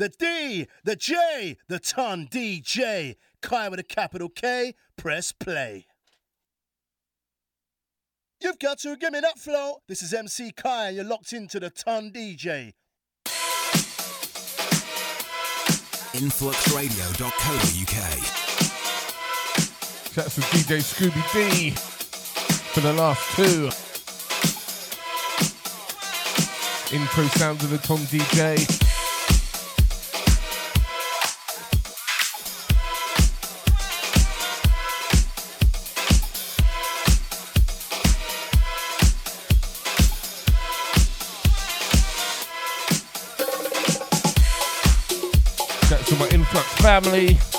the D, the J, the Ton DJ. Kai with a capital K, press play. You've got to give me that flow. This is MC Kai, and you're locked into the Ton DJ. Influxradio.co.uk. That's to DJ Scooby D for the last two. Intro sounds of the Tom DJ. Family.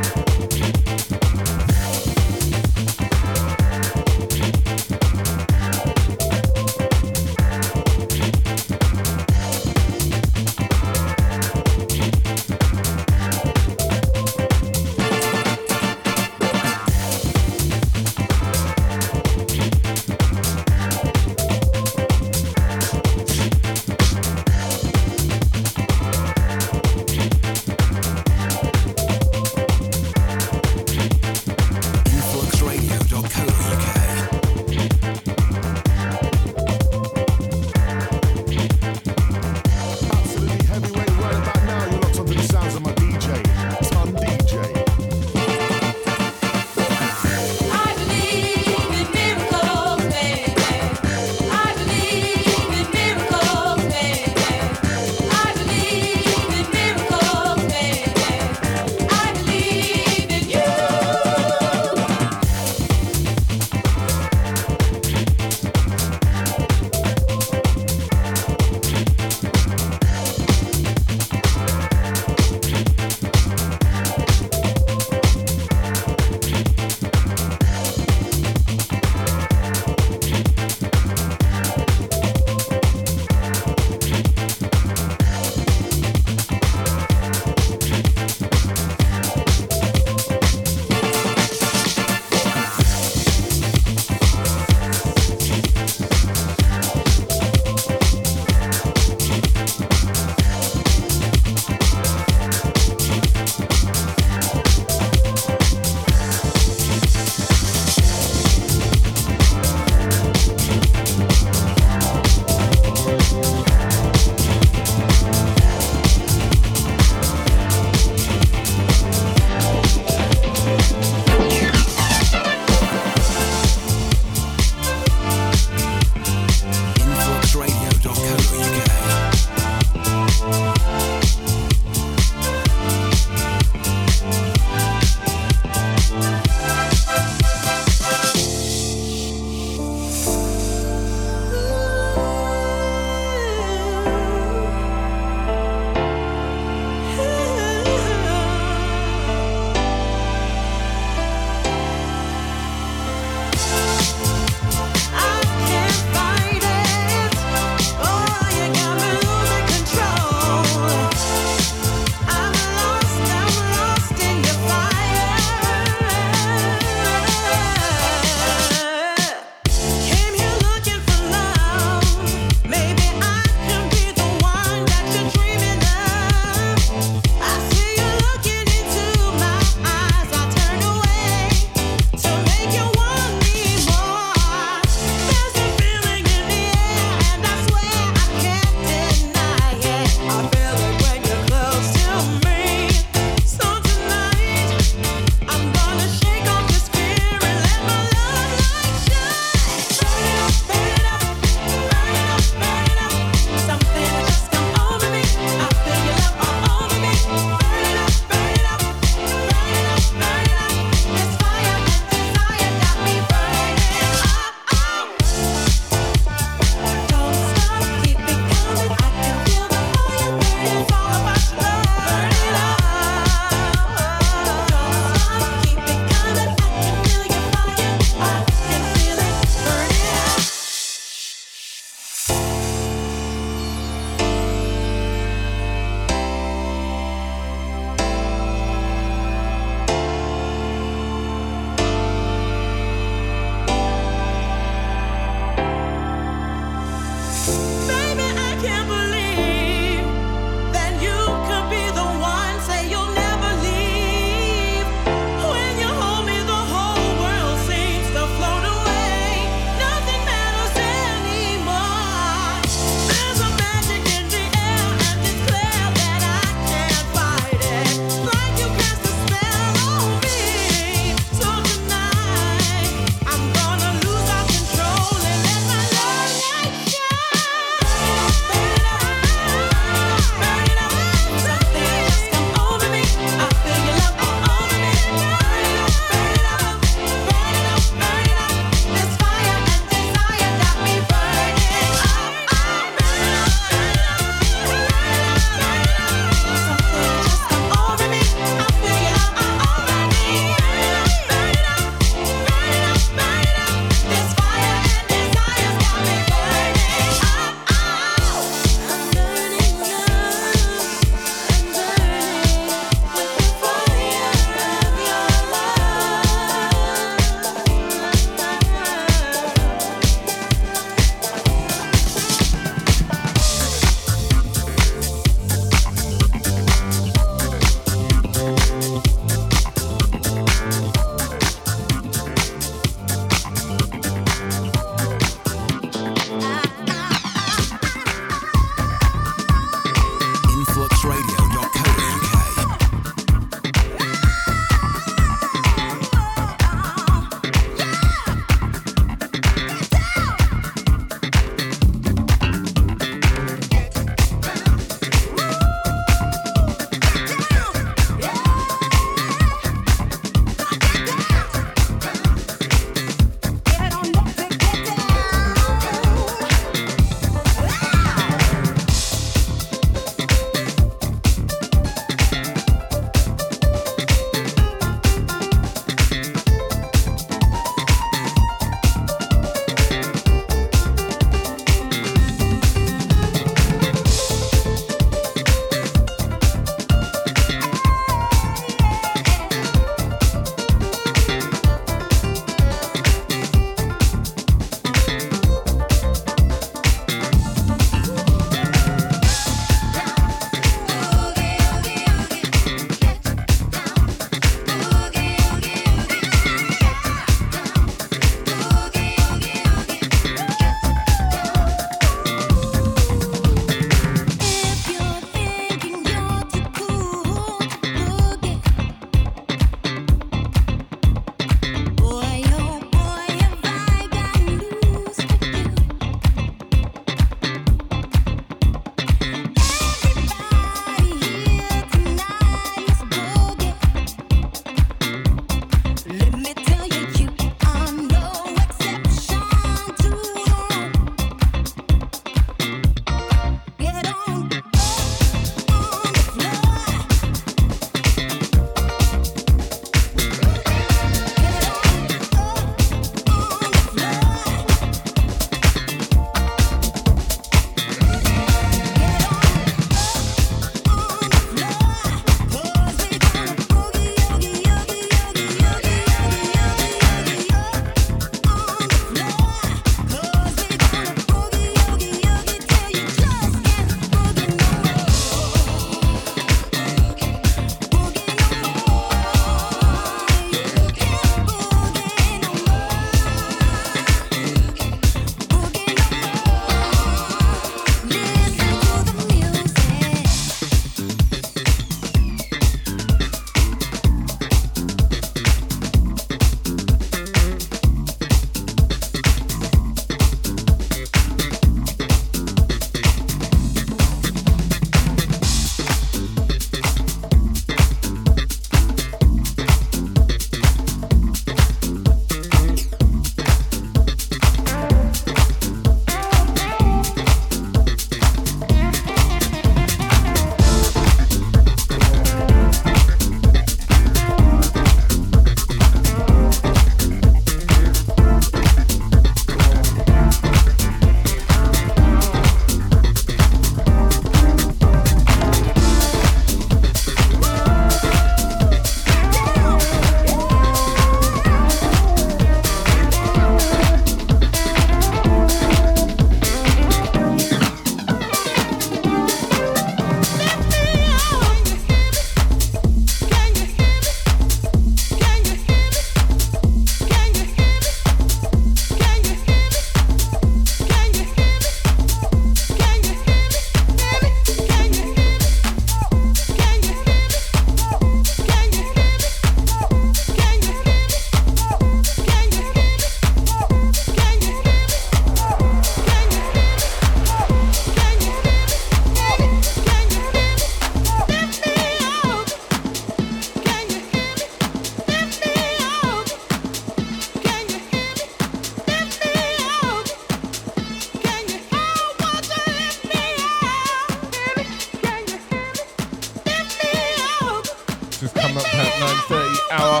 9.30 hour.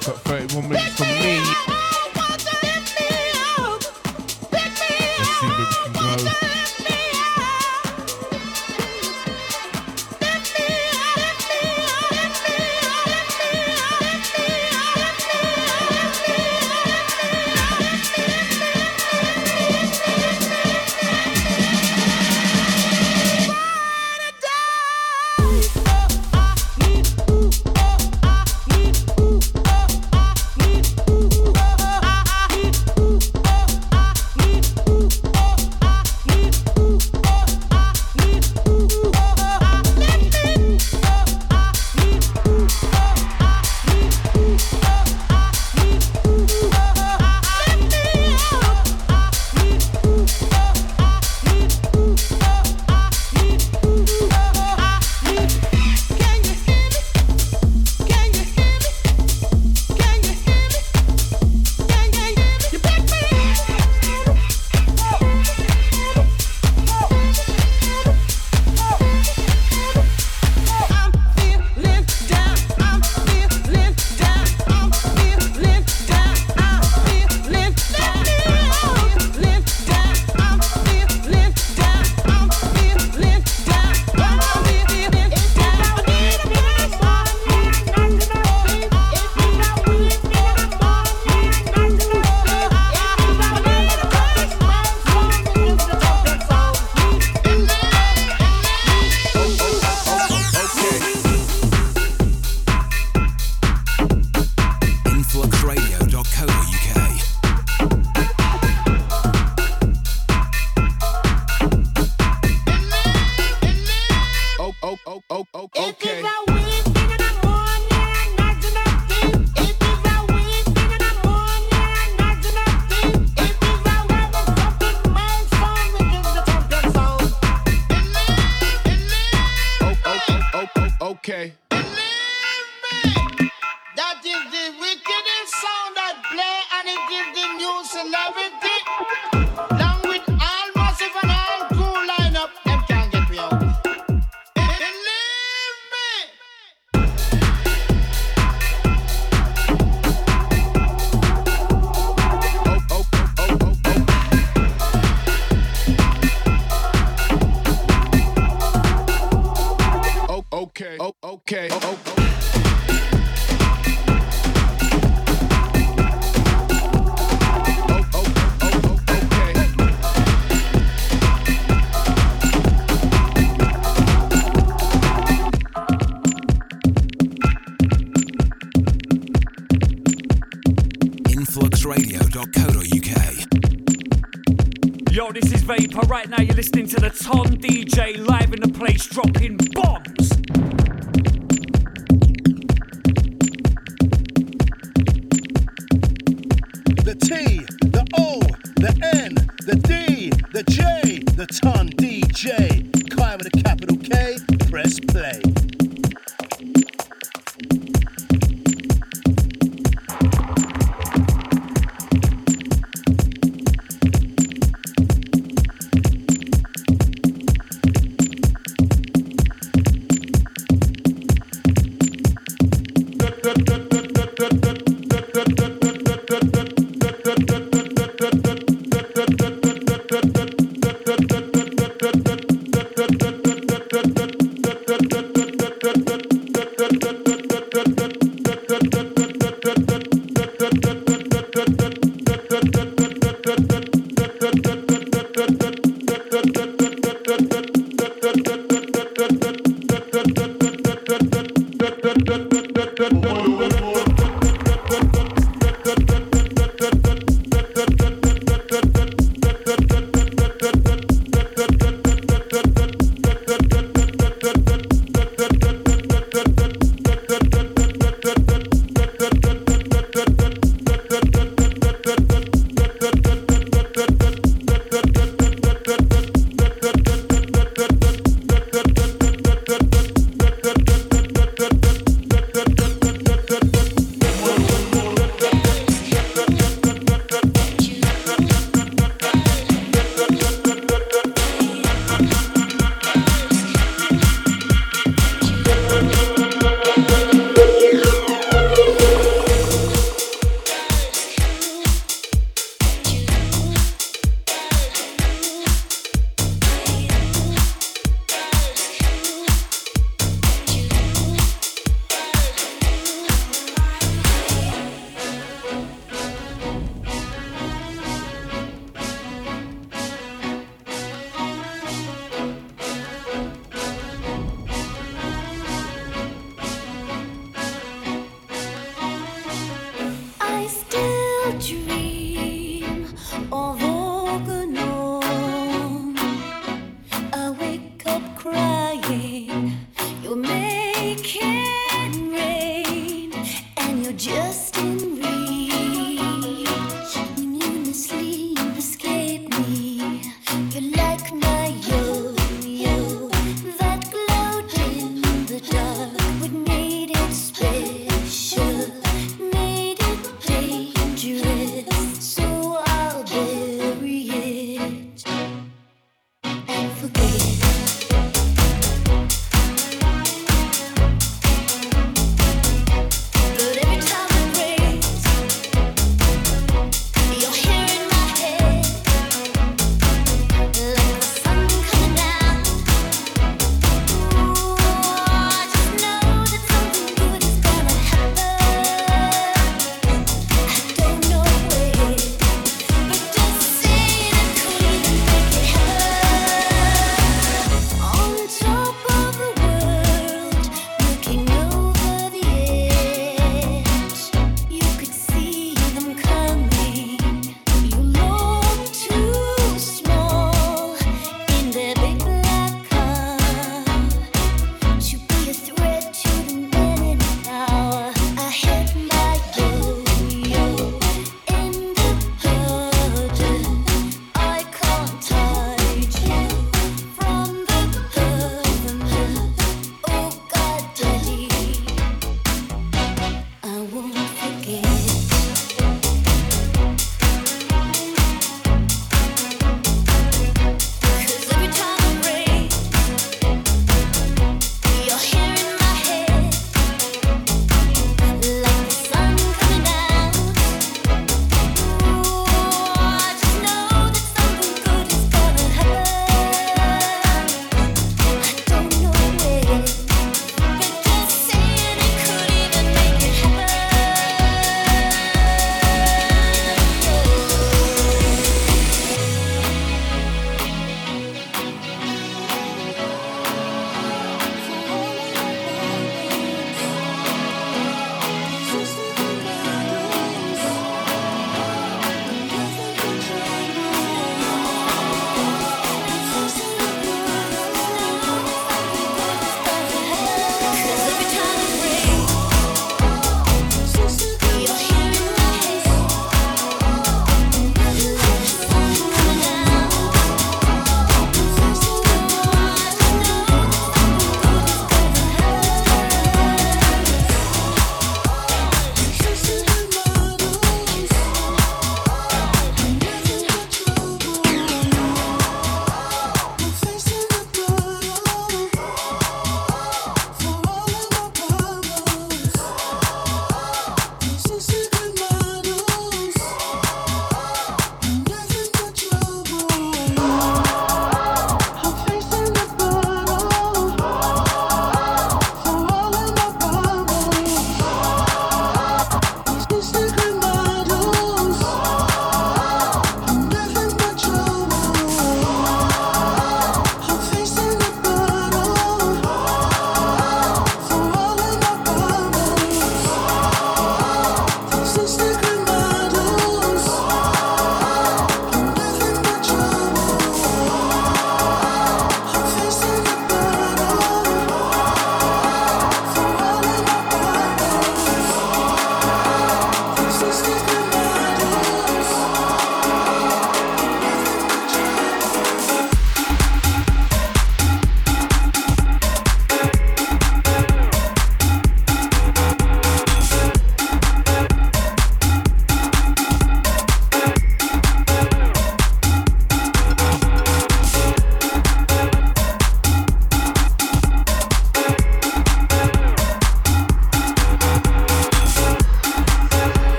Got 31 minutes from me.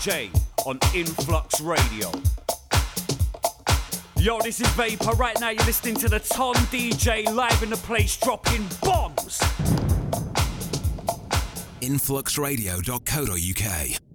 J on Influx Radio. Yo, this is Vapor. Right now, you're listening to the Tom DJ live in the place, dropping bombs. Influxradio.co.uk